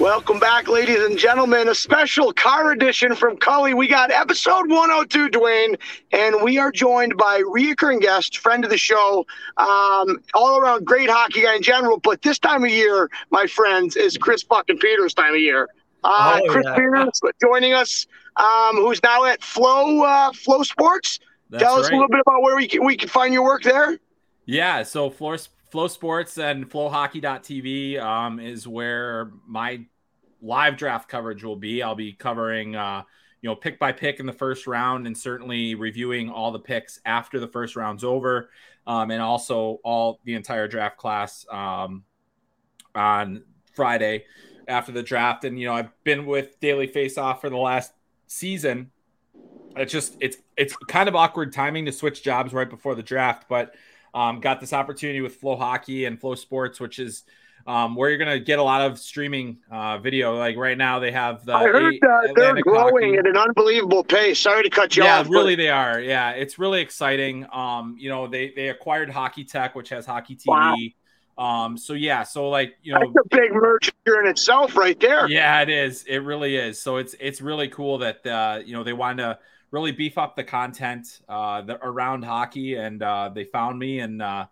Welcome back, ladies and gentlemen. A special car edition from Cully. We got episode 102, Dwayne, and we are joined by reoccurring guest, friend of the show, um, all around great hockey guy in general. But this time of year, my friends, is Chris fucking Peters time of year. Uh, oh, Chris yeah. Peters joining us, um, who's now at Flow uh, Flow Sports. That's Tell us right. a little bit about where we can, we can find your work there. Yeah, so Flow Flow Sports and FlowHockey.tv um, is where my live draft coverage will be. I'll be covering, uh, you know, pick by pick in the first round, and certainly reviewing all the picks after the first round's over, um, and also all the entire draft class um, on Friday after the draft. And you know, I've been with Daily Face Off for the last season. It's just it's it's kind of awkward timing to switch jobs right before the draft, but um, got this opportunity with Flow Hockey and Flow Sports, which is um, where you're going to get a lot of streaming uh, video. Like right now, they have the. I heard uh, they're growing hockey. at an unbelievable pace. Sorry to cut you yeah, off. Yeah, really, but... they are. Yeah, it's really exciting. Um, you know, they they acquired Hockey Tech, which has Hockey TV. Wow. Um, so yeah, so like you know, that's a big merger in itself, right there. Yeah, it is. It really is. So it's it's really cool that uh, you know they wanted to really beef up the content uh, the, around hockey, and uh, they found me, and uh,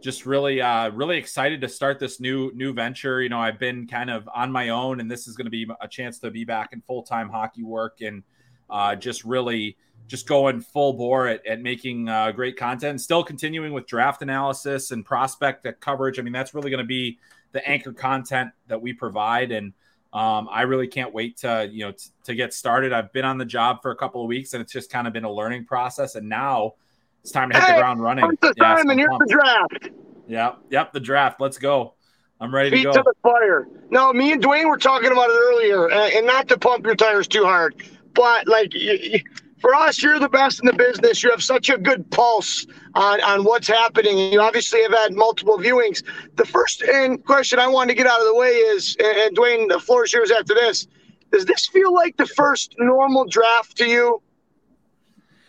just really, uh, really excited to start this new new venture. You know, I've been kind of on my own, and this is going to be a chance to be back in full time hockey work, and uh, just really just going full bore at, at making uh, great content, still continuing with draft analysis and prospect coverage. I mean, that's really going to be the anchor content that we provide, and um, I really can't wait to you know t- to get started. I've been on the job for a couple of weeks, and it's just kind of been a learning process. And now it's time to hit hey, the ground running. The yeah, time, and here's the draft. Yep, yep, the draft. Let's go. I'm ready Feet to go. to the fire. No, me and Dwayne were talking about it earlier, and not to pump your tires too hard, but like for us, you're the best in the business. You have such a good pulse on, on what's happening. You obviously have had multiple viewings. The first and question I wanted to get out of the way is, and Dwayne, the floor is yours after this. Does this feel like the first normal draft to you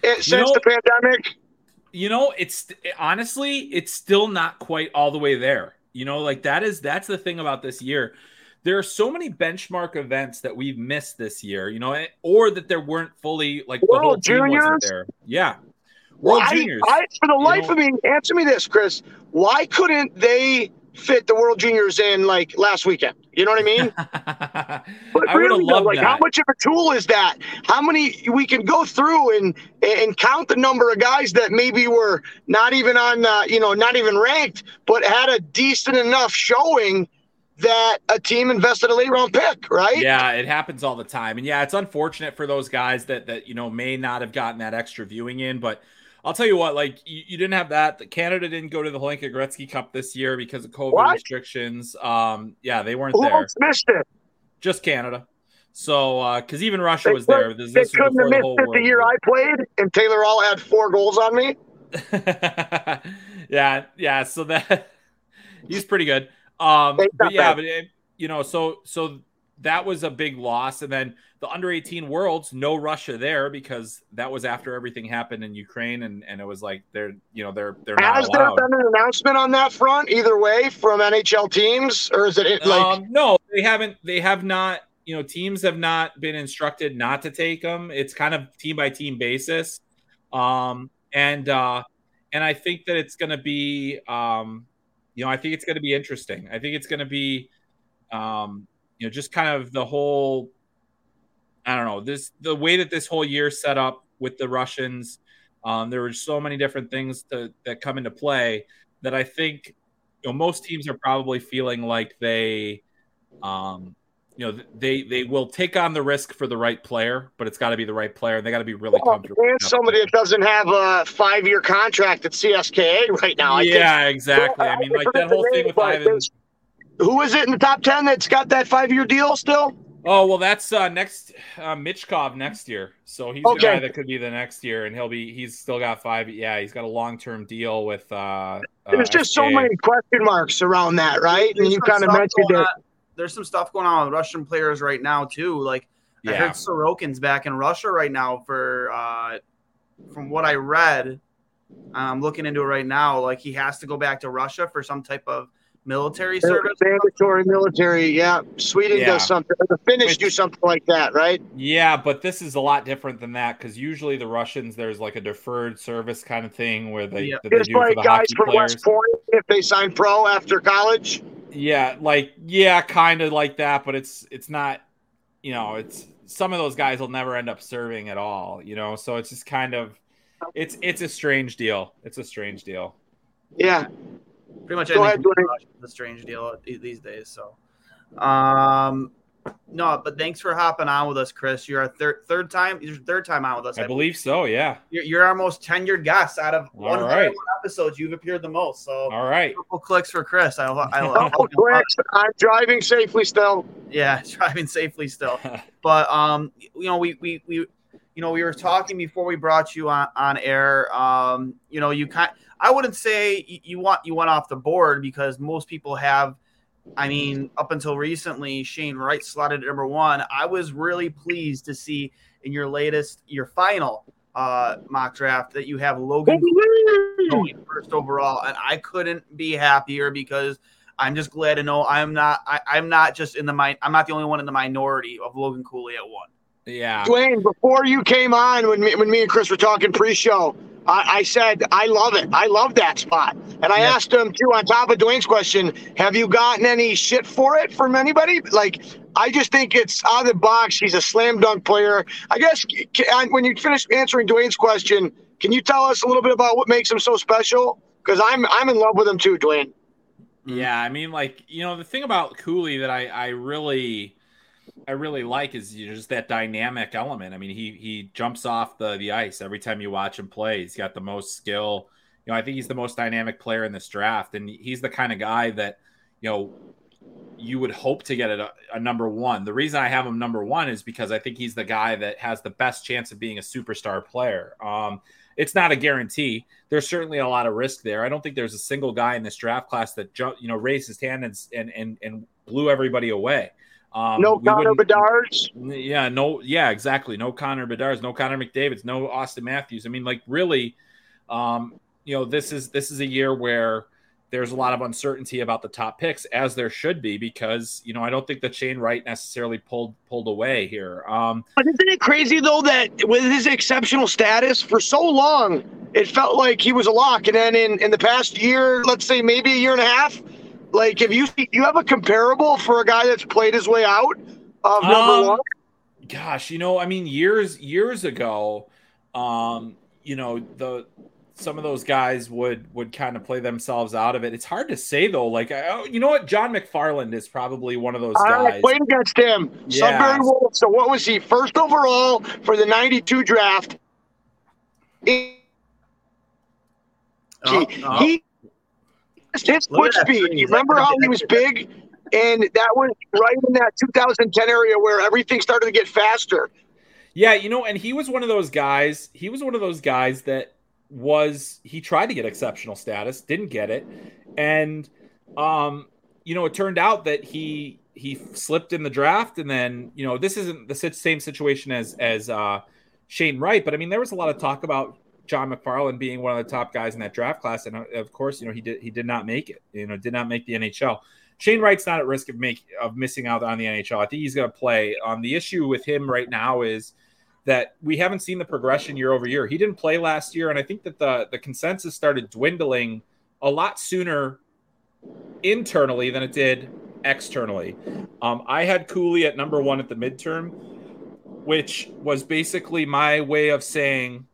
eh, since you know, the pandemic? You know, it's honestly, it's still not quite all the way there. You know, like that is that's the thing about this year there are so many benchmark events that we've missed this year, you know, or that there weren't fully like World the whole juniors there. Yeah. World why, juniors. I, for the life know? of me, answer me this, Chris. Why couldn't they fit the World Juniors in like last weekend? You know what I mean? but I really, though, like that. how much of a tool is that? How many we can go through and and count the number of guys that maybe were not even on, uh, you know, not even ranked, but had a decent enough showing that a team invested a late round pick, right? Yeah, it happens all the time. And yeah, it's unfortunate for those guys that that you know may not have gotten that extra viewing in, but I'll tell you what, like you, you didn't have that. Canada didn't go to the Hlinka Gretzky Cup this year because of COVID what? restrictions. Um, yeah, they weren't Who there. missed it? Just Canada. So, because uh, even Russia they was there. This, they couldn't have missed the it the year I played, and Taylor Hall had four goals on me. yeah, yeah. So that he's pretty good. Um, but yeah, but it, you know, so so that was a big loss. And then the under 18 worlds, no Russia there because that was after everything happened in Ukraine, and, and it was like they're you know they're they're not Has allowed. there been an announcement on that front either way from NHL teams, or is it like um, no, they haven't. They have not. You know, teams have not been instructed not to take them. It's kind of team by team basis, um, and uh, and I think that it's going to be, um, you know, I think it's going to be interesting. I think it's going to be, um, you know, just kind of the whole. I don't know this the way that this whole year set up with the Russians. Um, there were so many different things to, that come into play that I think you know most teams are probably feeling like they um you know they they will take on the risk for the right player but it's got to be the right player and they got to be really comfortable and somebody that doesn't have a five year contract at CSKA right now? I yeah exactly i mean like that whole thing with ivan Who is it in the top ten that's got that five year deal still? oh well that's uh next uh Michkov next year so he's Okay. the guy that could be the next year and he'll be he's still got five yeah he's got a long-term deal with uh There's uh, just so many question marks around that, right? And you kind of mentioned going it. On- There's some stuff going on with Russian players right now too. Like I heard Sorokin's back in Russia right now for uh from what I read. I'm looking into it right now. Like he has to go back to Russia for some type of military service. Mandatory military, yeah. Sweden Yeah. does something. The Finnish Which- do something like that, right? Yeah, but this is a lot different than that because usually the Russians there's like a deferred service kind of thing where they, Yeah. they Just do for like the guys hockey from players. West Point if they sign pro after college. Yeah, like yeah, kind of like that, but it's it's not. You know, it's some of those guys will never end up serving at all. You know, so it's just kind of it's it's a strange deal. It's a strange deal. Yeah. Pretty much Go anything ahead, from is a strange deal these days. So, um, no, but thanks for hopping on with us, Chris. You're our third third time. Your third time on with us. I believe so. Yeah. You're, you're our most tenured guest out of All 101 right. episodes. You've appeared the most. So, All right. couple clicks for Chris. I, I, I, Oh, clicks. I'm driving safely still. yeah, driving safely still. But um, you know, we we we, you know, we were talking before we brought you on on air. Um, you know, you kind. I wouldn't say you, you want you went off the board because most people have. I mean, up until recently, Shane Wright slotted at number one. I was really pleased to see in your latest, your final uh, mock draft that you have Logan going first overall, and I couldn't be happier because I'm just glad to know I'm not I, I'm not just in the mi- I'm not the only one in the minority of Logan Cooley at one. Yeah. Dwayne, before you came on, when me, when me and Chris were talking pre-show, I, I said I love it. I love that spot, and I Yeah. asked him too. On top of Dwayne's question, have you gotten any shit for it from anybody? Like, I just think it's out of the box. He's a slam dunk player. I guess when you finish answering Dwayne's question, can you tell us a little bit about what makes him so special? Because I'm I'm in love with him too, Dwayne. Yeah, I mean, like you know, the thing about Cooley that I I really I really like is just that dynamic element. I mean, he he jumps off the the ice every time you watch him play. He's got the most skill. You know, I think he's the most dynamic player in this draft, and he's the kind of guy that you know you would hope to get a, a number one. The reason I have him number one is because I think he's the guy that has the best chance of being a superstar player. Um, it's not a guarantee. There's certainly a lot of risk there. I don't think there's a single guy in this draft class that you know raised his hand and and and, and blew everybody away. Um, no Connor Bedard's. yeah, no, yeah, exactly. No Connor Bedard's, no Connor McDavid's, no Austin Matthews. I mean, like really, um, you know, this is this is a year where there's a lot of uncertainty about the top picks, as there should be, because you know I don't think that Shane Wright necessarily pulled pulled away here. Um, But isn't it crazy though that with his exceptional status for so long, it felt like he was a lock, and then in in the past year, let's say maybe a year and a half, like if you you have a comparable for a guy that's played his way out of number Um, one. gosh, you know, I mean, years years ago, um, you know, the some of those guys would would kind of play themselves out of it. It's hard to say though. Like, I, oh, you know what, John McFarland is probably one of those I guys. played against him. Yeah. Sudbury Wolves. So what was he? First overall for the '92 draft. He, Oh, he, oh. he his Look foot speed. You remember how he was big, and that was right in that 2010 area where everything started to get faster. Yeah, you know, and he was one of those guys. He was one of those guys that was he tried to get exceptional status, didn't get it, and um, you know, it turned out that he he slipped in the draft, and then you know this isn't the same situation as as uh, Shane Wright, but I mean there was a lot of talk about John McFarland being one of the top guys in that draft class, and uh, of course, you know he did he did not make it. You know, did not make the NHL. Shane Wright's not at risk of make of missing out on the NHL. I think he's going to play. Um, the issue with him right now is that we haven't seen the progression year over year. He didn't play last year, and I think that the the consensus started dwindling a lot sooner internally than it did externally. Um, I had Cooley at number one at the midterm, which was basically my way of saying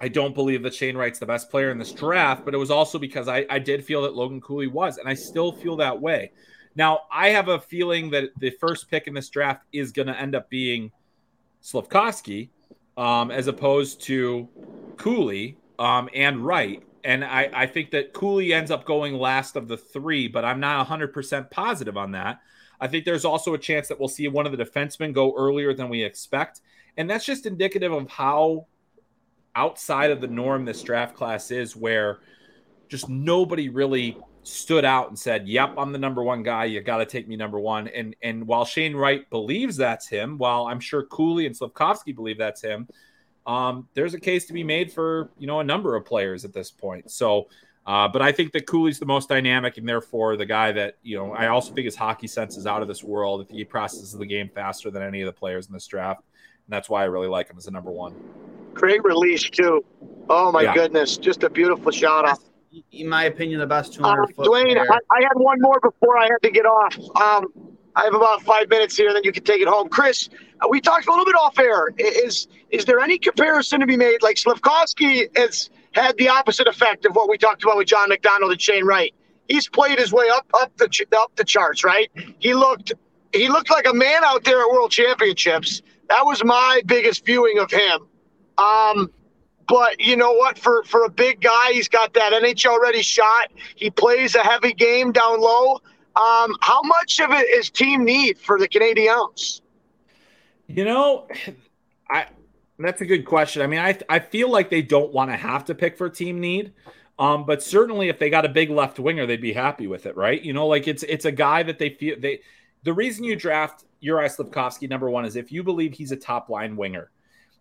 I don't believe that Shane Wright's the best player in this draft, but it was also because I, I did feel that Logan Cooley was, and I still feel that way. Now, I have a feeling that the first pick in this draft is going to end up being Slafkovsky um, as opposed to Cooley um, and Wright. And I, I think that Cooley ends up going last of the three, but I'm not 100% positive on that. I think there's also a chance that we'll see one of the defensemen go earlier than we expect. And that's just indicative of how outside of the norm this draft class is, where just nobody really stood out and said, "Yep, I'm the number one guy. You got to take me number one." And and while Shane Wright believes that's him, while I'm sure Cooley and Slafkovsky believe that's him, um, there's a case to be made for you know a number of players at this point. So. Uh, but I think that Cooley's the most dynamic, and therefore the guy that you know. I also think his hockey sense is out of this world. If he processes the game faster than any of the players in this draft, and that's why I really like him as a number one. Great release too. Oh my yeah. goodness, just a beautiful shot off. In my opinion, the best 200 uh, foot. Dwayne, I, I, had one more before I had to get off. Um, I have about five minutes here, then you can take it home. Chris, uh, we talked a little bit off air. Is is there any comparison to be made? Like Slafkovsky has had the opposite effect of what we talked about with John McDonald and Shane Wright. He's played his way up up the up the charts, right? He looked he looked like a man out there at World Championships. That was my biggest viewing of him. Um, but you know what? For for a big guy, he's got that NHL ready shot. He plays a heavy game down low. Um, how much of it is team need for the Canadiens? You know, I that's a good question. I mean, I I feel like they don't want to have to pick for team need. Um, but certainly if they got a big left winger, they'd be happy with it, right? You know, like it's it's a guy that they feel they the reason you draft Uri Slafkovsky number one is if you believe he's a top line winger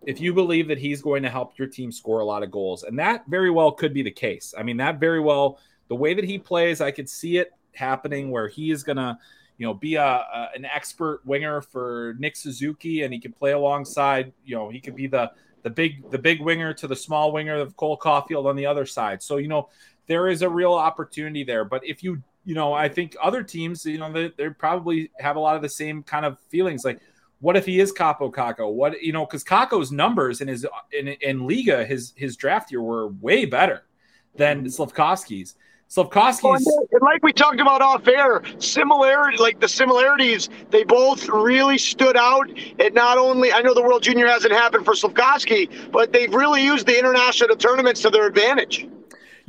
if you believe that he's going to help your team score a lot of goals. And that very well could be the case. I mean, that very well, the way that he plays, I could see it happening where he is going to, you know, be a, a, an expert winger for Nick Suzuki and he can play alongside, you know, he could be the the big the big winger to the small winger of Cole Caufield on the other side. So, you know, there is a real opportunity there. But if you, you know, I think other teams, you know, they, they probably have a lot of the same kind of feelings like, what if he is Kaapo Kakko? What you know, because Kakko's numbers in his in, in Liiga, his his draft year were way better than mm-hmm. Slafkovsky's. Slafkovsky's and like we talked about off air, similarity like the similarities, they both really stood out. It not only I know the World Junior hasn't happened for Slafkovsky, but they've really used the international tournaments to their advantage.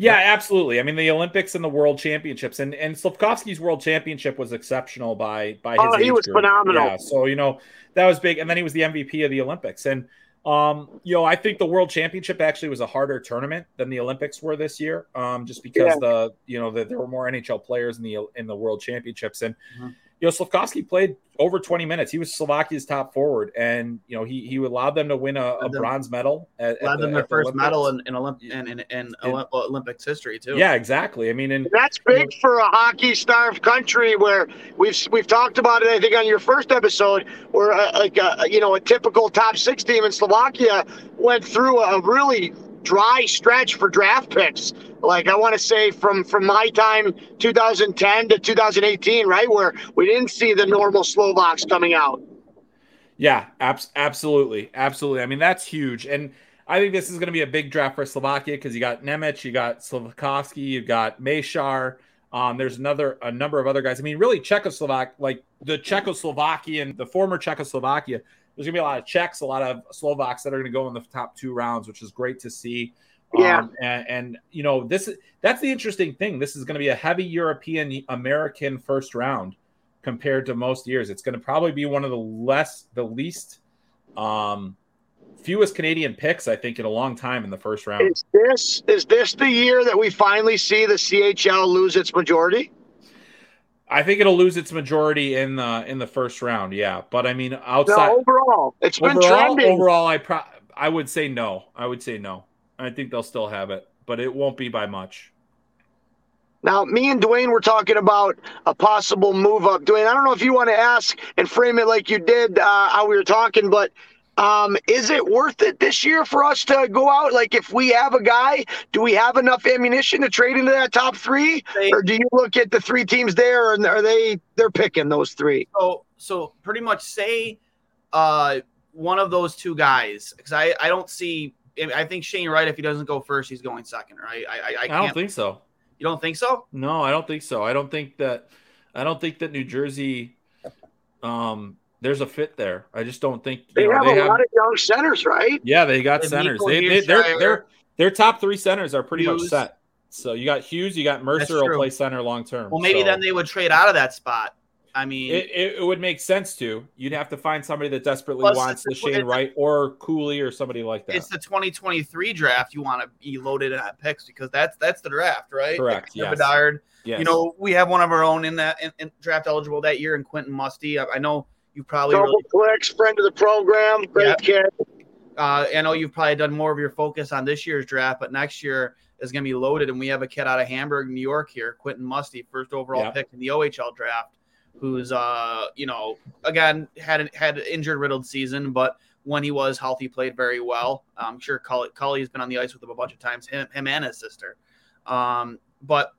Yeah, absolutely. I mean, the Olympics and the World Championships, and and Slafkovsky's World Championship was exceptional by by his. Oh, he was group. phenomenal. Yeah, so you know that was big, and then he was the MVP of the Olympics, and um, you know, I think the World Championship actually was a harder tournament than the Olympics were this year, um, just because yeah. the you know the, there were more NHL players in the in the World Championships, and mm-hmm you know, Slafkovsky played over 20 minutes. He was Slovakia's top forward, and you know, he he allowed them to win a, a bronze medal. At, allowed at the, them their first Olympics. medal in in, Olymp- in, in, in, Olympics history too. Yeah, exactly. I mean, and that's big you know, for a hockey starved country where we've we've talked about it. I think on your first episode, where uh, like a, uh, you know a typical top six team in Slovakia went through a really dry stretch for draft picks. Like I want to say from from my time 2010 to 2018, right, where we didn't see the normal Slovaks coming out. Yeah, abs- absolutely, absolutely. I mean that's huge, and I think this is going to be a big draft for Slovakia because you got Nemec, you got Slafkovsky, you got Mesar. Um, there's another a number of other guys. I mean, really Czechoslovak, like the Czechoslovakian, the former Czechoslovakia there's gonna be a lot of Czechs, a lot of Slovaks that are gonna go in the top two rounds, which is great to see. Yeah, um, and, and, you know this that's the interesting thing. This is going to be a heavy European American first round compared to most years. It's going to probably be one of the less the least um, fewest Canadian picks I think in a long time in the first round. Is this is this the year that we finally see the CHL lose its majority? I think it'll lose its majority in the in the first round. Yeah, but I mean outside no, overall, it's been trending. overall, I pro- I would say no. I would say no. I think they'll still have it, but it won't be by much. Now, me and Dwayne were talking about a possible move up. Dwayne, I don't know if you want to ask and frame it like you did uh, how we were talking, but um, is it worth it this year for us to go out? Like, if we have a guy, do we have enough ammunition to trade into that top three, or do you look at the three teams there and are they they're picking those three? So, so pretty much say uh, one of those two guys, because I I don't see. I think Shane Wright, if he doesn't go first, he's going second, right? I I, I, I can't, don't think so. You don't think so? No, I don't think so. I don't think that. I don't think that New Jersey. Um, there's a fit there. I just don't think They you know, have they a lot of young centers, right? Yeah, they got And centers. Nico They, they, their Hughes, their their top three centers are pretty much set. So you got Hughes, you got Mercer will play center long term. Well, maybe So then they would trade out of that spot. I mean, it, it, it would make sense to. You'd have to find somebody that desperately Plus, wants the it's- Shane Wright or Cooley or somebody like that. it's the 2023 draft. You want to be loaded at picks because that's that's the draft, right? Correct, Like, yes. Bedard. yes. You know, we have one of our own in that in, in draft eligible that year in Quentin Musty. I, I know you probably Double really, clicks, friend of the program, great Yep. kid. uh, I know you've probably done more of your focus on this year's draft, but next year is going to be loaded. And we have a kid out of Hamburg, New York here, Quentin Musty, first overall Yeah. pick in the OHL draft, who's, uh, you know, again, had an, had an injured riddled season, but when he was healthy, played very well. I'm sure Cully, Cully has been on the ice with him a bunch of times, him, him and his sister. Um, but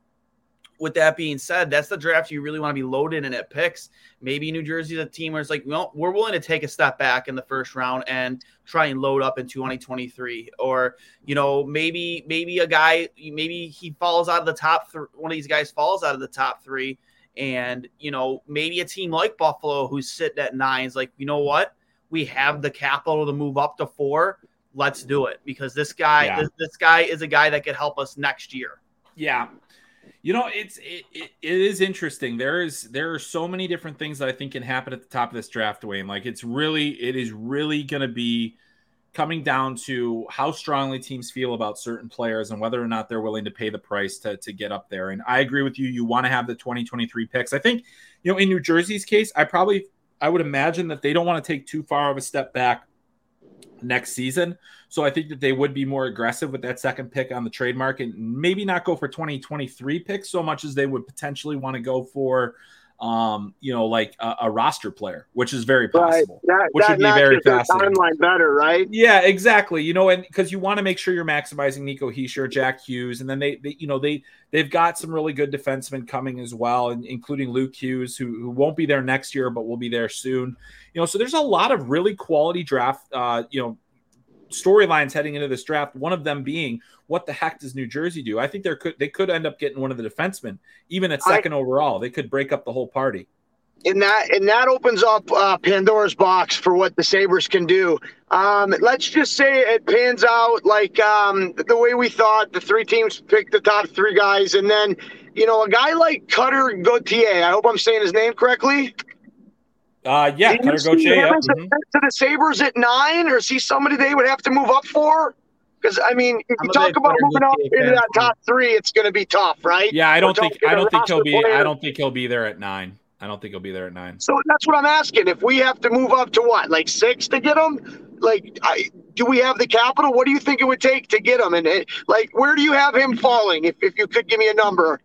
with that being said, that's the draft you really want to be loaded in at picks. Maybe New Jersey's a team where it's like, well, we're willing to take a step back in the first round and try and load up in 2023. Or, you know, maybe maybe a guy, maybe he falls out of the top three. One of these guys falls out of the top three. And, you know, maybe a team like Buffalo who's sitting at nine is like, you know what? We have the capital to move up to four. Let's do it because this guy, Yeah. this, this guy is a guy that could help us next year. Yeah. You know, it's it, it, it is interesting. There is there are so many different things that I think can happen at the top of this draft, Wayne. Like it's really it is really going to be coming down to how strongly teams feel about certain players and whether or not they're willing to pay the price to to get up there. And I agree with you. You want to have the 2023 picks. I think, you know, in New Jersey's case, I probably I would imagine that they don't want to take too far of a step back next season. So I think that they would be more aggressive with that second pick on the trade market and maybe not go for 2023 picks so much as they would potentially want to go for um, you know, like a, a roster player, which is very Right. possible. That, Which that would be very fascinating. timeline better, right? Yeah, exactly. You know, and because you want to make sure you're maximizing Nico Hischier, Jack Hughes, and then they, they, you know, they they've got some really good defensemen coming as well, and including Luke Hughes, who, who won't be there next year, but will be there soon. You know, so there's a lot of really quality draft, uh, you know, storylines heading into this draft. One of them being, what the heck does New Jersey do? I think they could they could end up getting one of the defensemen, even at I- second overall. They could break up the whole party. and that and that opens up uh, Pandora's box for what the Sabres can do. Um, let's just say it pans out like um, the way we thought. The three teams picked the top three guys, and then you know a guy like Cutter Gauthier. I hope I'm saying his name correctly. Uh, yeah, Do Cutter see Gauthier. him yep, as a mhm. to the Sabres at nine, or is he somebody they would have to move up for? Because I mean, if I'm you talk about moving up Gauthier into that top three, it's going to be tough, right? Yeah, I don't We're think talking I don't think he'll roster be I don't think he'll be there at nine. I don't think he'll be there at nine. So that's what I'm asking. If we have to move up to what, like six to get him, like, I, do we have the capital? What do you think it would take to get him? And it, like, where do you have him falling? If, if you could give me a number,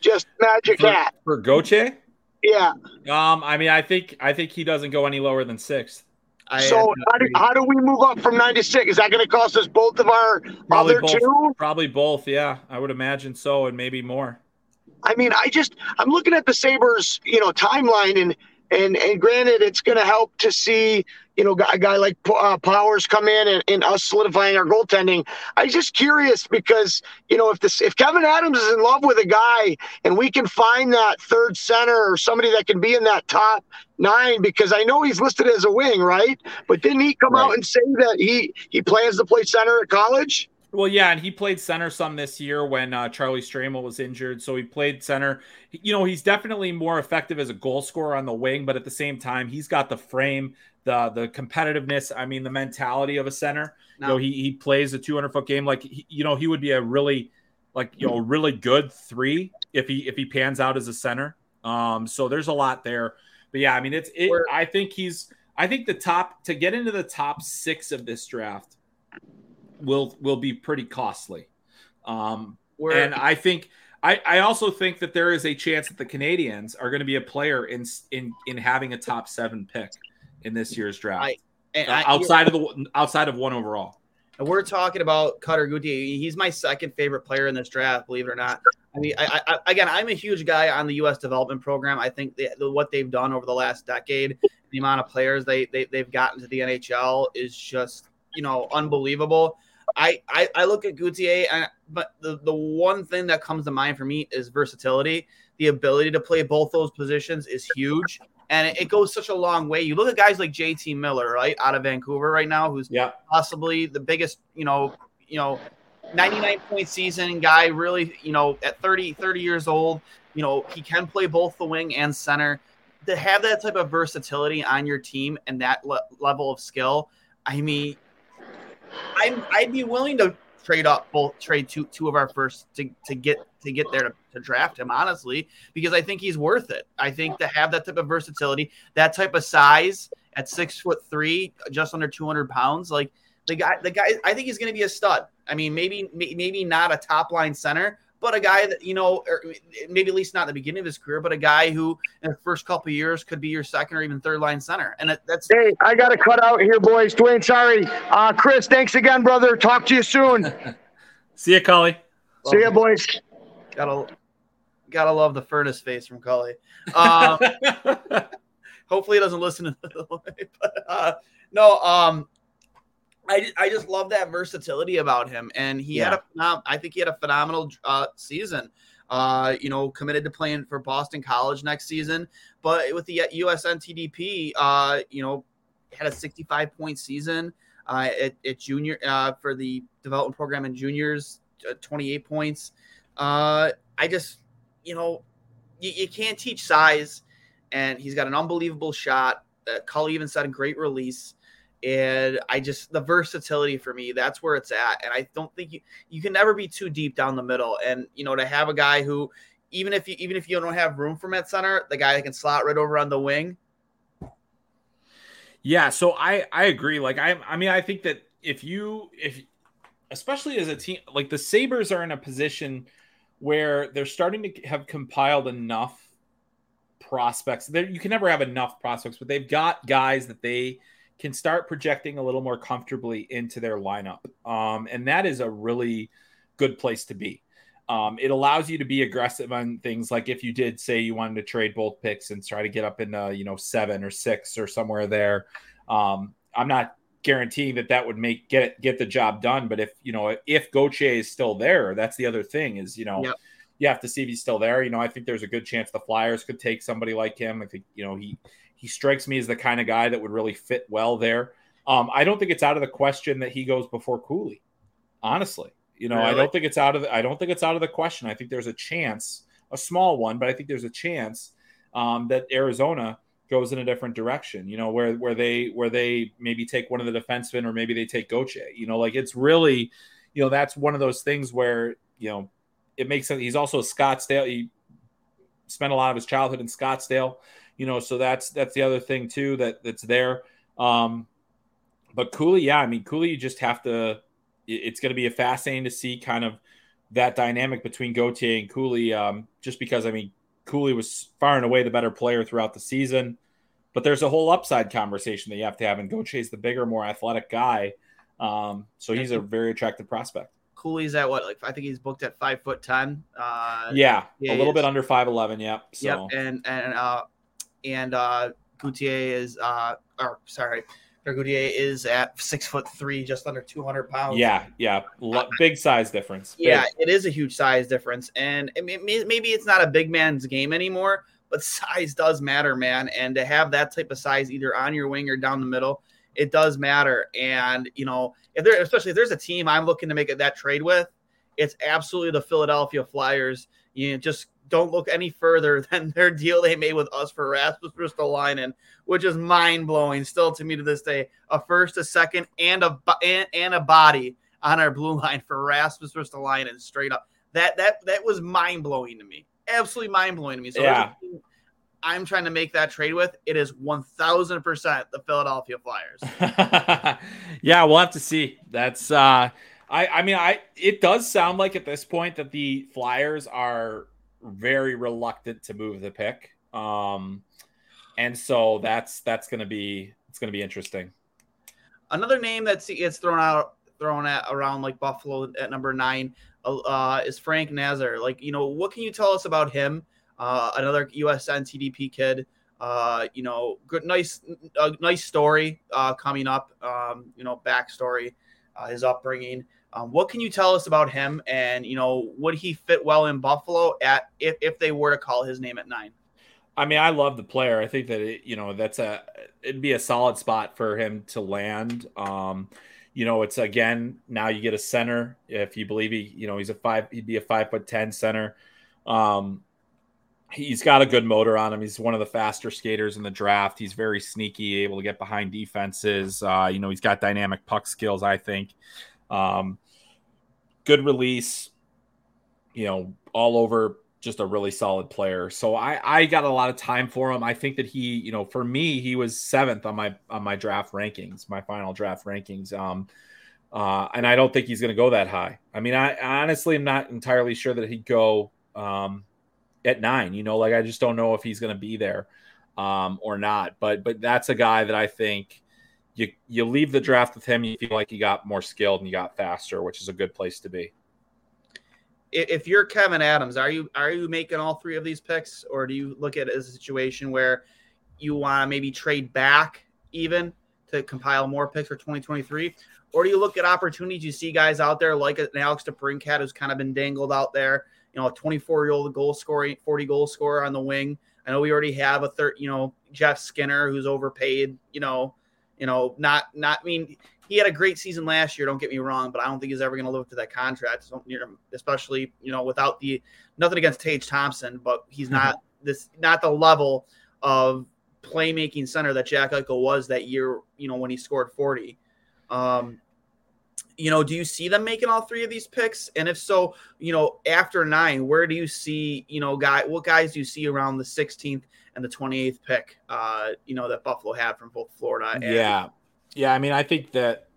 just magic For, hat. for Gauthier, Yeah. um, I mean, I think I think he doesn't go any lower than sixth. I So how do, how do we move up from nine to six? Is that going to cost us both of our Probably other both. two? Probably both. Yeah, I would imagine so, and maybe more. I mean, I just I'm looking at the Sabres, you know, timeline, and and and granted, it's going to help to see, you know, a guy like uh, Powers come in and, and us solidifying our goaltending. I'm just curious because you know if this if Kevin Adams is in love with a guy and we can find that third center or somebody that can be in that top nine because I know he's listed as a wing, right? But didn't he come out and say that he he plans to play center at college? Well, yeah, and he played center some this year when uh, Charlie Stramel was injured. So he played center. You know, he's definitely more effective as a goal scorer on the wing, but at the same time, he's got the frame, the the competitiveness. I mean, the mentality of a center. You know, he he plays a 200 foot game. Like, he, you know, he would be a really, like, you know, really good three if he if he pans out as a center. Um, so there's a lot there. But yeah, I mean, it's it. I think he's. I think the top to get into the top six of this draft will will be pretty costly. Um, and I think I, I also think that there is a chance that the Canadiens are going to be a player in in in having a top seven pick in this year's draft. I, uh, outside of the outside of one overall. And we're talking about Cutter Gauthier. He's my second favorite player in this draft, believe it or not. I mean, I, I, again, I'm a huge guy on the U.S. development program. I think the, the, what they've done over the last decade, the amount of players they, they they've gotten to the NHL is just you know unbelievable. I, I, I look at Gauthier, and, but the, the one thing that comes to mind for me is versatility. The ability to play both those positions is huge and it, it, goes such a long way. You look at guys like JT Miller, right, out of Vancouver right now, who's yeah. possibly the biggest, you know, you know, 99 point season guy, really, you know, at 30, 30 years old, you know, he can play both the wing and center. To have that type of versatility on your team and that le- level of skill, I mean, I'm I'd be willing to trade up both trade two two of our first to, to get to get there to, to draft him honestly because I think he's worth it. I think to have that type of versatility, that type of size at six foot three, just under two hundred pounds, like the guy the guy I think he's going to be a stud. I mean, maybe maybe not a top line center, but a guy that you know, maybe at least not in the beginning of his career, but a guy who in the first couple years could be your second or even third line center. And that's hey, I got to cut out here, boys. Dwayne, sorry. Uh, Chris, thanks again, brother. Talk to you soon. See you, Cully. See you, boys. Gotta gotta love the furnace face from Cully. Um, hopefully, he doesn't listen to the way. but uh, no. Um, I, I just love that versatility about him, and he yeah. had a I think he had a phenomenal uh, season. Uh, you know, committed to playing for Boston College next season, but with the USNTDP, uh, you know, had a 65 point season uh, at, at junior uh, for the development program in juniors, uh, 28 points. Uh, I just, you know, you, you can't teach size, and he's got an unbelievable shot. Uh, Cully even said a great release and I just the versatility for me that's where it's at and I don't think you you can never be too deep down the middle and you know to have a guy who even if you even if you don't have room for at center the guy that can slot right over on the wing yeah so I I agree like I I mean I think that if you if especially as a team like the Sabres are in a position where they're starting to have compiled enough prospects you can never have enough prospects but they've got guys that they can start projecting a little more comfortably into their lineup. Um, and that is a really good place to be. Um, it allows you to be aggressive on things like if you did say you wanted to trade both picks and try to get up in, uh, you know, seven or six or somewhere there. Um, I'm not guaranteeing that that would make get it, get the job done. But if you know if Gauthier is still there, that's the other thing is you know yep. you have to see if he's still there. You know, I think there's a good chance the Flyers could take somebody like him. I think you know he he strikes me as the kind of guy that would really fit well there. Um, I don't think it's out of the question that he goes before Cooley. Honestly, you know, really? I don't think it's out of the, I don't think it's out of the question. I think there's a chance, a small one, but I think there's a chance um, that Arizona goes in a different direction. You know, where where they where they maybe take one of the defensemen or maybe they take Gauthier. You know, like it's really, you know, that's one of those things where you know it makes sense. He's also Scottsdale. He spent a lot of his childhood in Scottsdale you know, so that's that's the other thing too that that's there. Um, but Cooley, yeah, I mean Cooley, you just have to. It's going to be a fascinating to see kind of that dynamic between Gauthier and Cooley, um, just because I mean Cooley was far and away the better player throughout the season, but there's a whole upside conversation that you have to have, and go chase the bigger, more athletic guy, um, so he's a very attractive prospect. Cooley's at what? Like I think he's booked at five foot ten. Uh, yeah, a little bit under five eleven. Yep. So. Yep. And and uh, and uh, Gauthier is, uh, or sorry, Gauthier is at six foot three, just under 200 pounds. Yeah, yeah, big size difference. Big. Yeah, it is a huge size difference, and maybe it's not a big man's game anymore, but size does matter, man. And to have that type of size either on your wing or down the middle, it does matter. And you know, if there, especially if there's a team I'm looking to make that trade with, it's absolutely the Philadelphia Flyers. You know, just don't look any further than their deal they made with us for Rasmus Ristolainen, which is mind blowing still to me to this day. A first, a second, and a and, and a body on our blue line for Rasmus Ristolainen straight up. That that that was mind blowing to me. Absolutely mind blowing to me. So yeah. there's, a team, I'm trying to make that trade with, it is 1000% the Philadelphia Flyers. yeah, we'll have to see. That's uh I I mean I it does sound like at this point that the Flyers are very reluctant to move the pick. Um and so that's that's going to be it's going to be interesting. Another name that gets thrown out thrown at around like Buffalo at number 9 uh, is Frank Nazar. Like, you know, what can you tell us about him? Uh, another USN TDP kid. Uh, you know, good, nice, uh, nice story uh, coming up. Um, you know, backstory, uh, his upbringing. Um, what can you tell us about him? And you know, would he fit well in Buffalo at if if they were to call his name at nine? I mean, I love the player. I think that it, you know that's a it'd be a solid spot for him to land. Um, you know, it's again now you get a center if you believe he, you know, he's a five, he'd be a five foot ten center. Um, he's got a good motor on him. He's one of the faster skaters in the draft. He's very sneaky, able to get behind defenses. Uh, you know, he's got dynamic puck skills, I think. Um, good release, you know, all over just a really solid player. So I, I got a lot of time for him. I think that he, you know, for me, he was seventh on my on my draft rankings, my final draft rankings. Um, uh, and I don't think he's going to go that high. I mean, I, I honestly am not entirely sure that he'd go um, at nine. You know, like I just don't know if he's going to be there um, or not. But but that's a guy that I think you you leave the draft with him. You feel like you got more skilled and you got faster, which is a good place to be. If you're Kevin Adams, are you are you making all three of these picks, or do you look at it as a situation where you want to maybe trade back even to compile more picks for 2023? Or do you look at opportunities? You see guys out there like an Alex DeBrincat who's kind of been dangled out there you know, a 24 year old goal scoring, 40 goal scorer on the wing. I know we already have a third, you know, Jeff Skinner who's overpaid, you know, you know, not, not, I mean, he had a great season last year. Don't get me wrong, but I don't think he's ever going to live up to that contract. especially, you know, without the nothing against Tage Thompson, but he's not mm-hmm. this, not the level of playmaking center that Jack Eichel was that year. You know, when he scored 40. Um, you know, do you see them making all three of these picks? And if so, you know, after nine, where do you see, you know, guy, what guys do you see around the 16th and the 28th pick, uh, you know, that Buffalo had from both Florida and. Yeah. Yeah. I mean, I think that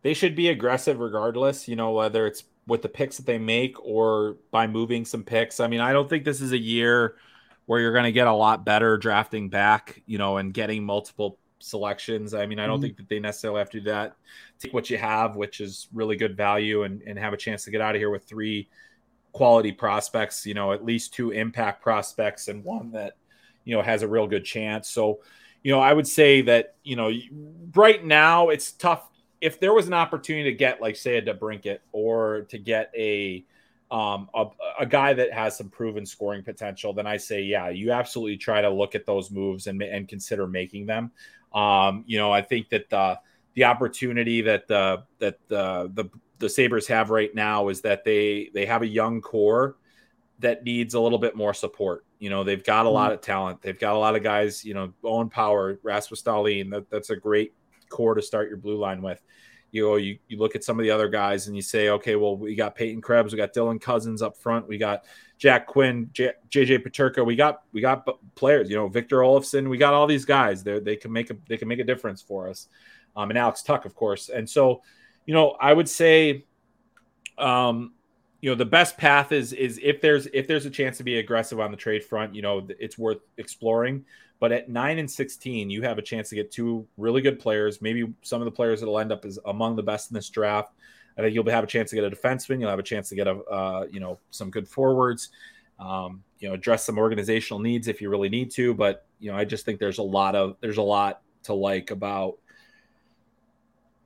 they should be aggressive regardless, you know, whether it's with the picks that they make or by moving some picks. I mean, I don't think this is a year where you're going to get a lot better drafting back, you know, and getting multiple selections. I mean, I don't mm-hmm. think that they necessarily have to do that. Take what you have, which is really good value, and, and have a chance to get out of here with three quality prospects, you know, at least two impact prospects and one that, you know, has a real good chance. So, you know, I would say that, you know, right now it's tough. If there was an opportunity to get, like, say, a DeBrincat or to get a, um, a, a, guy that has some proven scoring potential, then I say, yeah, you absolutely try to look at those moves and, and consider making them. Um, you know, I think that the the opportunity that the that the the the Sabres have right now is that they they have a young core that needs a little bit more support. You know, they've got a mm-hmm. lot of talent. They've got a lot of guys, you know, Owen Power, Rasmus Dahlin. That, that's a great core to start your blue line with. You know, you, you look at some of the other guys and you say, okay, well, we got Peyton Krebs, we got Dylan Cozens up front, we got Jack Quinn, J- JJ Peterka. We got we got players. You know, Victor Olofsson. We got all these guys. They they can make a they can make a difference for us. Um, and Alex Tuch, of course. And so, you know, I would say, um, you know, the best path is is if there's if there's a chance to be aggressive on the trade front. You know, it's worth exploring. But at nine and sixteen, you have a chance to get two really good players. Maybe some of the players that'll end up as among the best in this draft. I think you'll have a chance to get a defenseman. You'll have a chance to get a uh, you know some good forwards. Um, you know, address some organizational needs if you really need to. But you know, I just think there's a lot of there's a lot to like about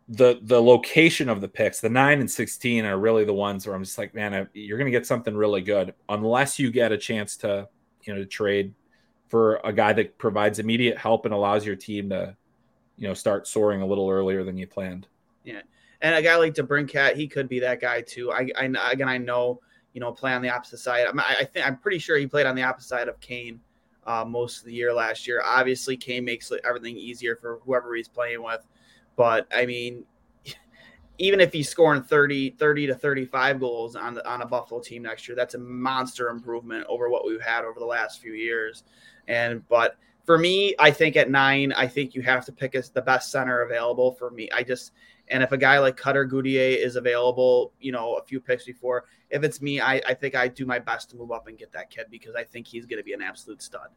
the the location of the picks. The nine and sixteen are really the ones where I'm just like, man, you're going to get something really good unless you get a chance to you know to trade for a guy that provides immediate help and allows your team to you know start soaring a little earlier than you planned. Yeah. And a guy like DeBrincat, he could be that guy too. I, I again, I know, you know, play on the opposite side. I, I think I'm pretty sure he played on the opposite side of Kane uh, most of the year last year. Obviously, Kane makes everything easier for whoever he's playing with. But I mean, even if he's scoring 30, 30 to 35 goals on the, on a Buffalo team next year, that's a monster improvement over what we've had over the last few years. And but for me, I think at nine, I think you have to pick as the best center available for me. I just and if a guy like Cutter Gauthier is available, you know, a few picks before, if it's me, I, I think I do my best to move up and get that kid because I think he's going to be an absolute stud.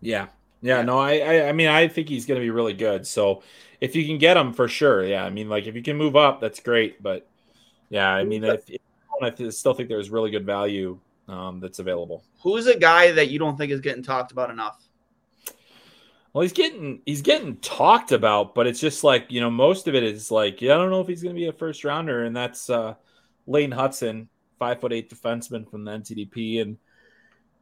Yeah. Yeah, no, I, I, I mean, I think he's going to be really good. So, if you can get him for sure, yeah, I mean, like if you can move up, that's great. But yeah, I mean, if, if I still think there's really good value um, that's available. Who's a guy that you don't think is getting talked about enough? Well, he's getting he's getting talked about, but it's just like you know most of it is like yeah, I don't know if he's going to be a first rounder, and that's uh, Lane Hutson, five foot eight defenseman from the NTDP, and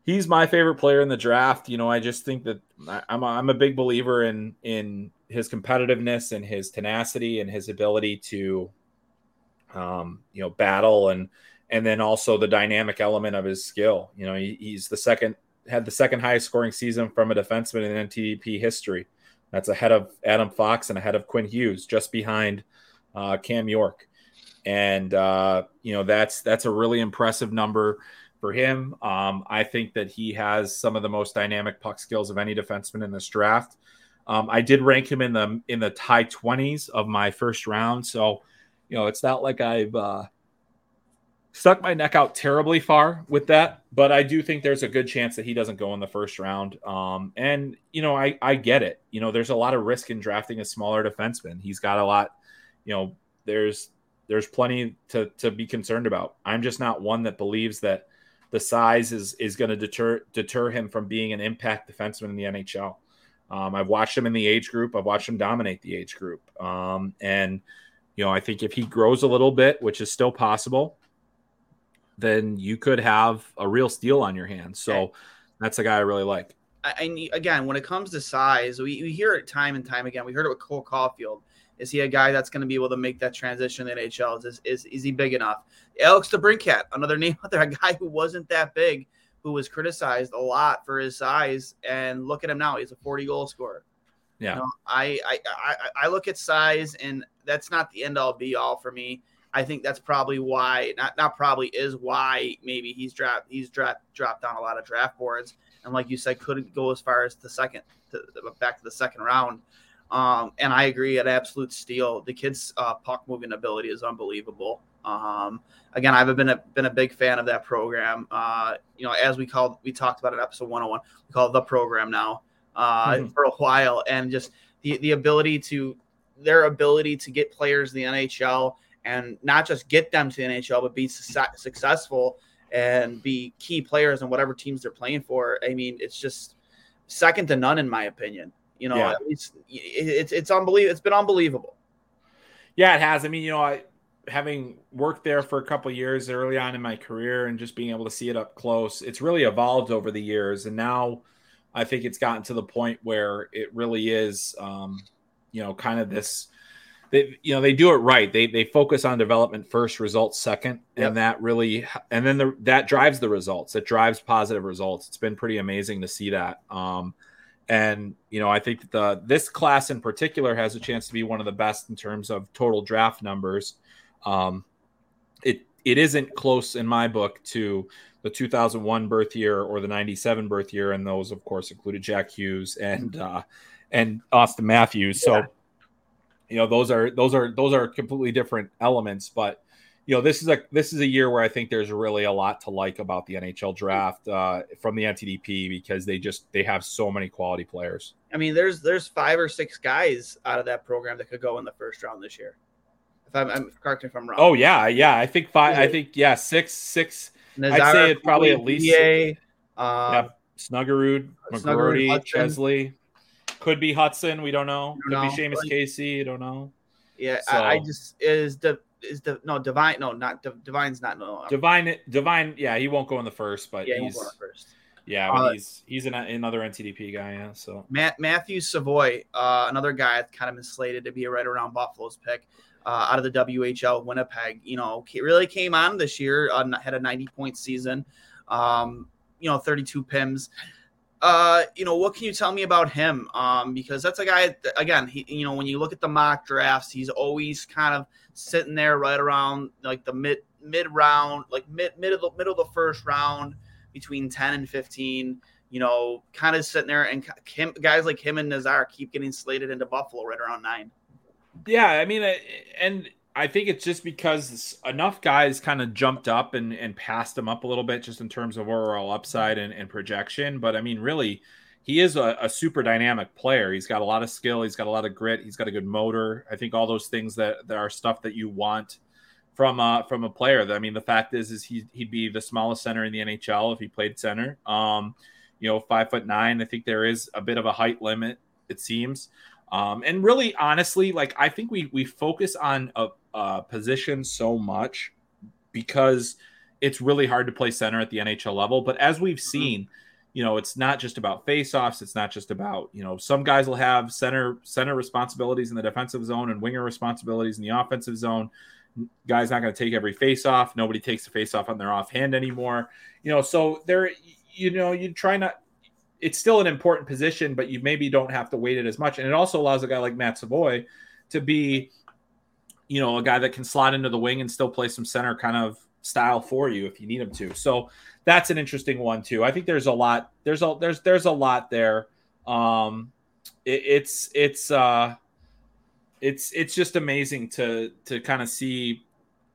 he's my favorite player in the draft. You know, I just think that I'm a, I'm a big believer in in his competitiveness and his tenacity and his ability to, um, you know, battle and and then also the dynamic element of his skill. You know, he, he's the second had the second highest scoring season from a defenseman in NTDP history. That's ahead of Adam Fox and ahead of Quinn Hughes, just behind uh, Cam York. And uh, you know that's that's a really impressive number for him. Um, I think that he has some of the most dynamic puck skills of any defenseman in this draft. Um, I did rank him in the in the high twenties of my first round, so you know it's not like I've uh, stuck my neck out terribly far with that, but I do think there's a good chance that he doesn't go in the first round. Um, and you know, I I get it. You know, there's a lot of risk in drafting a smaller defenseman. He's got a lot. You know, there's there's plenty to to be concerned about. I'm just not one that believes that the size is is going to deter deter him from being an impact defenseman in the NHL. Um, I've watched him in the age group. I've watched him dominate the age group. Um, and you know, I think if he grows a little bit, which is still possible, then you could have a real steal on your hands. So that's a guy I really like. I, I again, when it comes to size, we, we hear it time and time again. We heard it with Cole Caufield. Is he a guy that's going to be able to make that transition in the NHL? Is, is, is he big enough? Alex DeBrincat, another name out there, a guy who wasn't that big, who was criticized a lot for his size, and look at him now. He's a 40 goal scorer. Yeah. You know, I, I, I I look at size, and that's not the end all be all for me. I think that's probably why not not probably is why maybe he's dropped he's dropped dropped down a lot of draft boards and like you said couldn't go as far as the second to, back to the second round. Um, and I agree at absolute steal. The kid's uh, puck moving ability is unbelievable. Um, again, I've been a been a big fan of that program. Uh, you know, as we called we talked about it episode 101, we call it the program now uh, mm-hmm. for a while, and just the the ability to their ability to get players in the NHL and not just get them to the NHL, but be su- successful and be key players in whatever teams they're playing for. I mean, it's just second to none in my opinion. You know, yeah. it's it's it's unbelievable. It's been unbelievable. Yeah, it has. I mean, you know, I having worked there for a couple years early on in my career and just being able to see it up close, it's really evolved over the years. And now I think it's gotten to the point where it really is, um, you know, kind of this they you know they do it right. They they focus on development first, results second, yep. and that really and then the, that drives the results. It drives positive results. It's been pretty amazing to see that. Um, and you know I think the this class in particular has a chance to be one of the best in terms of total draft numbers. Um, it it isn't close in my book to the 2001 birth year or the 97 birth year, and those of course included Jack Hughes and uh, and Auston Matthews. So. You know those are those are those are completely different elements but you know this is a this is a year where i think there's really a lot to like about the nhl draft uh, from the ntdp because they just they have so many quality players. I mean there's there's five or six guys out of that program that could go in the first round this year. If i'm, I'm correct if i'm wrong. Oh yeah yeah i think five i think yeah six six Nazar, i'd say it probably at least PA, um, yeah, snuggerud mcgroarty chesley could be Hutson. We don't know. Could know. be Seamus like, Casey. don't know. Yeah, so. I, I, just is the is the no Devine no not Devine's not no Devine Devine yeah he won't go in the first but yeah, he's first yeah uh, he's he's an, another NTDP guy yeah so Matt, Matthew Savoie uh, another guy that's kind of been slated to be a right around Buffalo's pick uh, out of the WHL Winnipeg you know really came on this year uh, had a 90 point season um, you know 32 pims uh, you know, what can you tell me about him? Um, because that's a guy. Again, he, you know, when you look at the mock drafts, he's always kind of sitting there right around like the mid mid round, like mid mid of the middle of the first round, between ten and fifteen. you know, kind of sitting there and him, guys like him and Nazar keep getting slated into Buffalo right around nine. Yeah, I mean, and I think it's just because enough guys kind of jumped up and, and passed him up a little bit just in terms of overall upside and, and projection. But I mean, really, he is a, a, super dynamic player. He's got a lot of skill. He's got a lot of grit. He's got a good motor. I think all those things that, that are stuff that you want from uh, from a player. I mean, the fact is, is he he'd be the smallest center in the NHL if he played center. Um, you know, five foot nine. I think there is a bit of a height limit. It seems. Um, and really, honestly, like I think we we focus on a, a position so much because it's really hard to play center at the NHL level. But as we've mm-hmm. seen, you know, it's not just about faceoffs. It's not just about you know some guys will have center center responsibilities in the defensive zone and winger responsibilities in the offensive zone. Guys not going to take every faceoff. Nobody takes a faceoff on their offhand anymore. You know, so there, you know, you try not it's still an important position, but you maybe don't have to weight it as much. And it also allows a guy like Matt Savoie to be, you know, a guy that can slot into the wing and still play some center kind of style for you if you need him to. So that's an interesting one too. I think there's a lot. There's a there's there's a lot there. Um, it, it's it's uh, it's it's just amazing to to kind of see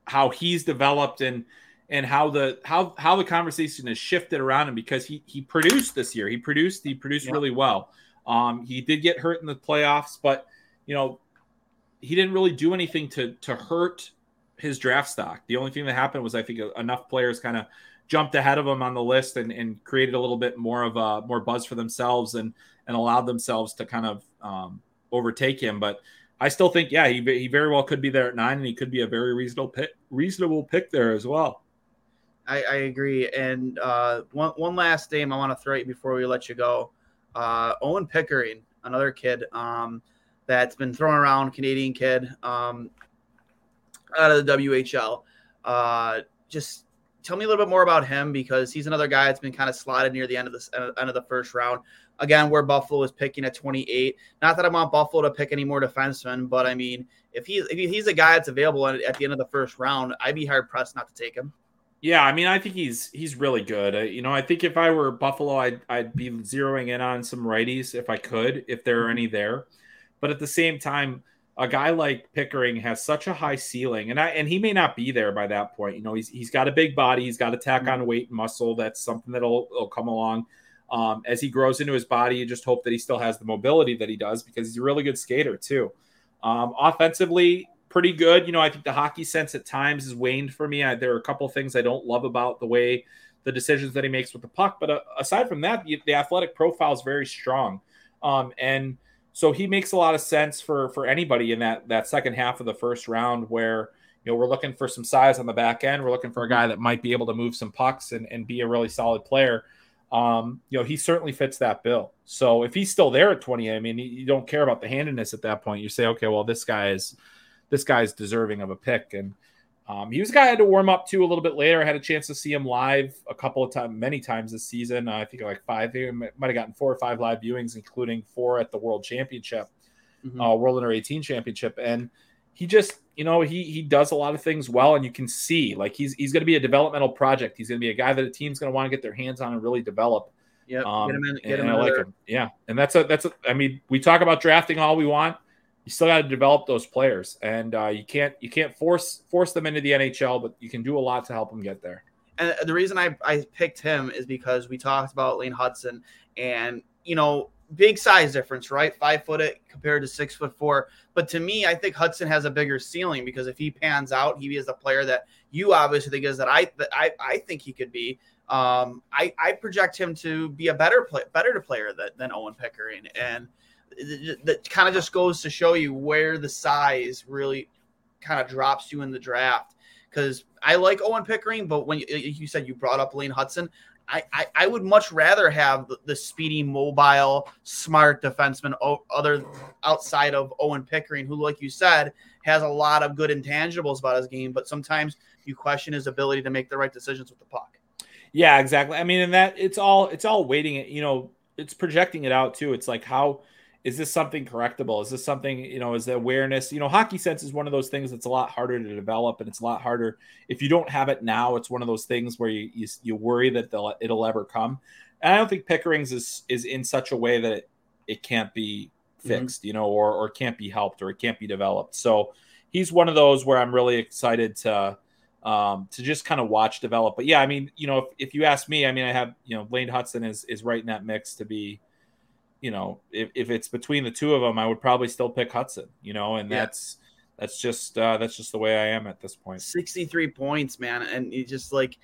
how he's developed and and how the how how the conversation has shifted around him because he he produced this year. He produced he produced yeah. really well. Um, he did get hurt in the playoffs, but you know he didn't really do anything to to hurt his draft stock. The only thing that happened was I think enough players kind of jumped ahead of him on the list and, and created a little bit more of a more buzz for themselves and and allowed themselves to kind of um, overtake him. But I still think, yeah, he, he very well could be there at nine, and he could be a very reasonable pick, reasonable pick there as well. I, I agree. And uh, one one last name I want to throw you before we let you go. Uh, Owen Pickering, another kid um, that's been thrown around, Canadian kid um, out of the WHL. Uh, just tell me a little bit more about him because he's another guy that's been kind of slotted near the end of the end of the first round. Again, where Buffalo is picking at 28. Not that I want Buffalo to pick any more defensemen, but I mean, if he's if he's a guy that's available at the end of the first round, I'd be hard pressed not to take him. Yeah, I mean, I think he's he's really good. Uh, you know, I think if I were Buffalo, I'd I'd be zeroing in on some righties if I could, if there are any there. But at the same time, a guy like Pickering has such a high ceiling, and I and he may not be there by that point. You know, he's he's got a big body, he's got to tack on weight and muscle. That's something that'll, that'll come along. Um, as he grows into his body, you just hope that he still has the mobility that he does because he's a really good skater too. Um, offensively, pretty good. You know, I think the hockey sense at times has waned for me. I, there are a couple things I don't love about the way the decisions that he makes with the puck, but uh, aside from that, the, the, athletic profile is very strong, um, and so he makes a lot of sense for for anybody in that that second half of the first round where you know we're looking for some size on the back end. We're looking for a guy that might be able to move some pucks and, and be a really solid player. Um, you know, he certainly fits that bill. So if he's still there at 20, I mean, you don't care about the handedness at that point. You say, okay, well, this guy is this guy's deserving of a pick. And um, he was a guy I had to warm up to a little bit later. I had a chance to see him live a couple of times, many times this season. Uh, I think like five, I might have gotten four or five live viewings, including four at the World Championship, mm-hmm. uh, World Under 18 Championship. And he just, you know, he he does a lot of things well, and you can see like he's he's going to be a developmental project. He's going to be a guy that a team's going to want to get their hands on and really develop. Yeah, um, get him in, get him and I like him. Yeah, and that's a that's a. I mean, we talk about drafting all we want you still got to develop those players, and uh, you can't you can't force force them into the NHL, but you can do a lot to help them get there. And the reason I, I picked him is because we talked about Lane Hutson, and you know, big size difference, right? Five foot eight compared to six foot four. But to me, I think Hutson has a bigger ceiling because if he pans out, he is the player that you obviously think is that I that I, I think he could be. Um, I, I project him to be a better play, better player than, than Owen Pickering, and that kind of just goes to show you where the size really kind of drops you in the draft. Because I like Owen Pickering, but when you, you, said you brought up Lane Hutson, I, I, I would much rather have the, the, speedy, mobile, smart defenseman other outside of Owen Pickering, who, like you said, has a lot of good intangibles about his game, but sometimes you question his ability to make the right decisions with the puck. Yeah, exactly. I mean, and that it's all it's all waiting. You know, it's projecting it out too. It's like how is this something correctable? Is this something, you know, is the awareness, you know, hockey sense is one of those things that's a lot harder to develop and it's a lot harder if you don't have it now. It's one of those things where you, you, you worry that it'll ever come. And I don't think Pickering's is is in such a way that it, it can't be mm-hmm. fixed, mm-hmm. you know, or or can't be helped or it can't be developed. So he's one of those where I'm really excited to um, to just kind of watch develop. But yeah, I mean, you know, if, if you ask me, I mean, I have you know Lane Hutson is is right in that mix to be, you know, if, if it's between the two of them, I would probably still pick Hutson, you know, and yeah. that's that's just uh, that's just the way I am at this point. Sixty three points, man, and he just like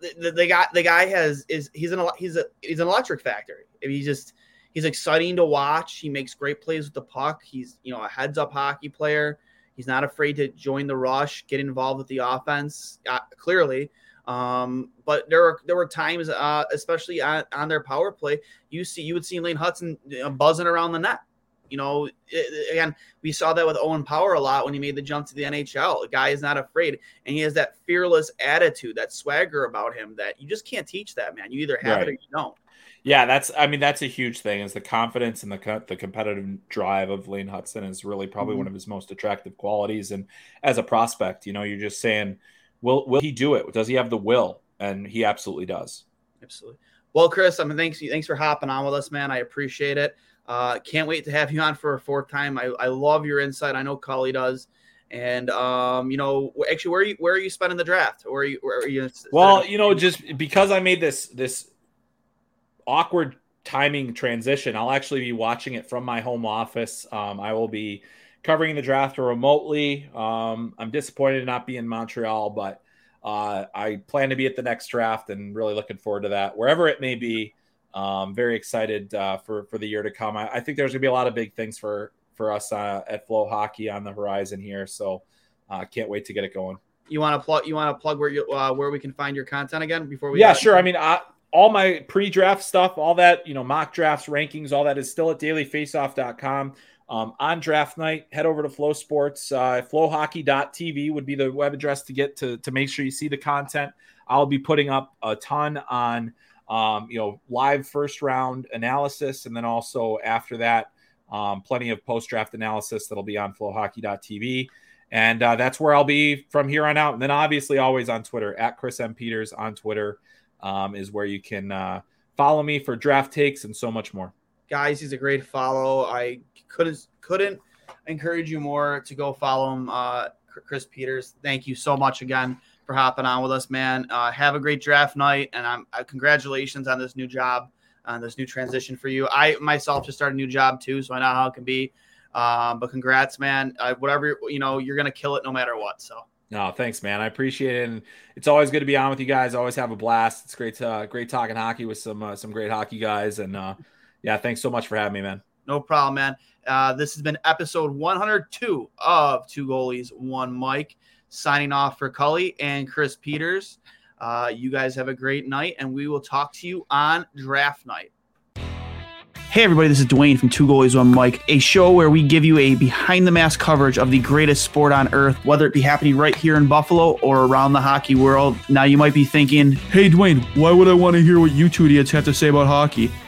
the, the, guy the guy has is he's an he's a he's an electric factory. He just he's exciting to watch. He makes great plays with the puck. He's you know a heads up hockey player. He's not afraid to join the rush, get involved with the offense. Uh, clearly, um, but there were there were times, uh, especially on, on, their power play, you see you would see Lane Hutson buzzing around the net. You know, it, again, we saw that with Owen Power a lot when he made the jump to the NHL. The guy is not afraid, and he has that fearless attitude, that swagger about him that you just can't teach that man. You either have right. it or you don't. Yeah, that's. I mean, that's a huge thing. Is the confidence and the the competitive drive of Lane Hutson is really probably mm-hmm. one of his most attractive qualities. And as a prospect, you know, you're just saying, will will he do it? Does he have the will? And he absolutely does. Absolutely. Well, Chris, I mean, thanks thanks for hopping on with us, man. I appreciate it. Uh, can't wait to have you on for a fourth time. I, I love your insight. I know Cully does. And um, you know, actually, where are you where are you spending the draft? Or are you where are you? Well, you know, just because I made this this awkward timing transition. I'll actually be watching it from my home office. Um, I will be covering the draft remotely. Um, I'm disappointed to not be in Montreal, but uh, I plan to be at the next draft and really looking forward to that, wherever it may be. Um, very excited uh, for for the year to come. I, I, think there's gonna be a lot of big things for for us uh, at FloHockey on the horizon here. So uh, can't wait to get it going. You want to plug? You want to plug where you uh, where we can find your content again before we? Yeah, sure. I mean, I, all my pre-draft stuff, all that, you know, mock drafts, rankings, all that is still at dailyfaceoff.com. Um, on draft night, head over to FloSports. Uh, FloHockey.tv would be the web address to get to, to make sure you see the content. I'll be putting up a ton on, um, you know, live first round analysis. And then also after that, um, plenty of post draft analysis that'll be on FloHockey.tv. And uh, that's where I'll be from here on out. And then obviously always on Twitter at Chris M. Peters on Twitter um, is where you can uh, follow me for draft takes and so much more. Guys, he's a great follow. I couldn't couldn't encourage you more to go follow him, uh, Chris Peters. Thank you so much again for hopping on with us, man. Uh, have a great draft night, and I'm uh, congratulations on this new job, on this new transition for you. I myself just started a new job too, so I know how it can be. Um, but congrats, man. Uh, whatever you know, you're gonna kill it no matter what. So no, thanks, man. I appreciate it, and it's always good to be on with you guys. Always have a blast. It's great to great talking hockey with some uh, some great hockey guys, and uh, yeah, thanks so much for having me, man. No problem, man. Uh, this has been episode 102 of Two Goalies, One Mike. Signing off for Cully and Chris Peters. Uh, you guys have a great night, and we will talk to you on draft night. Hey, everybody, this is Dwayne from Two Goalies One Mike, a show where we give you a behind the mask coverage of the greatest sport on earth, whether it be happening right here in Buffalo or around the hockey world. Now, you might be thinking, Hey, Dwayne, why would I want to hear what you two idiots have to say about hockey?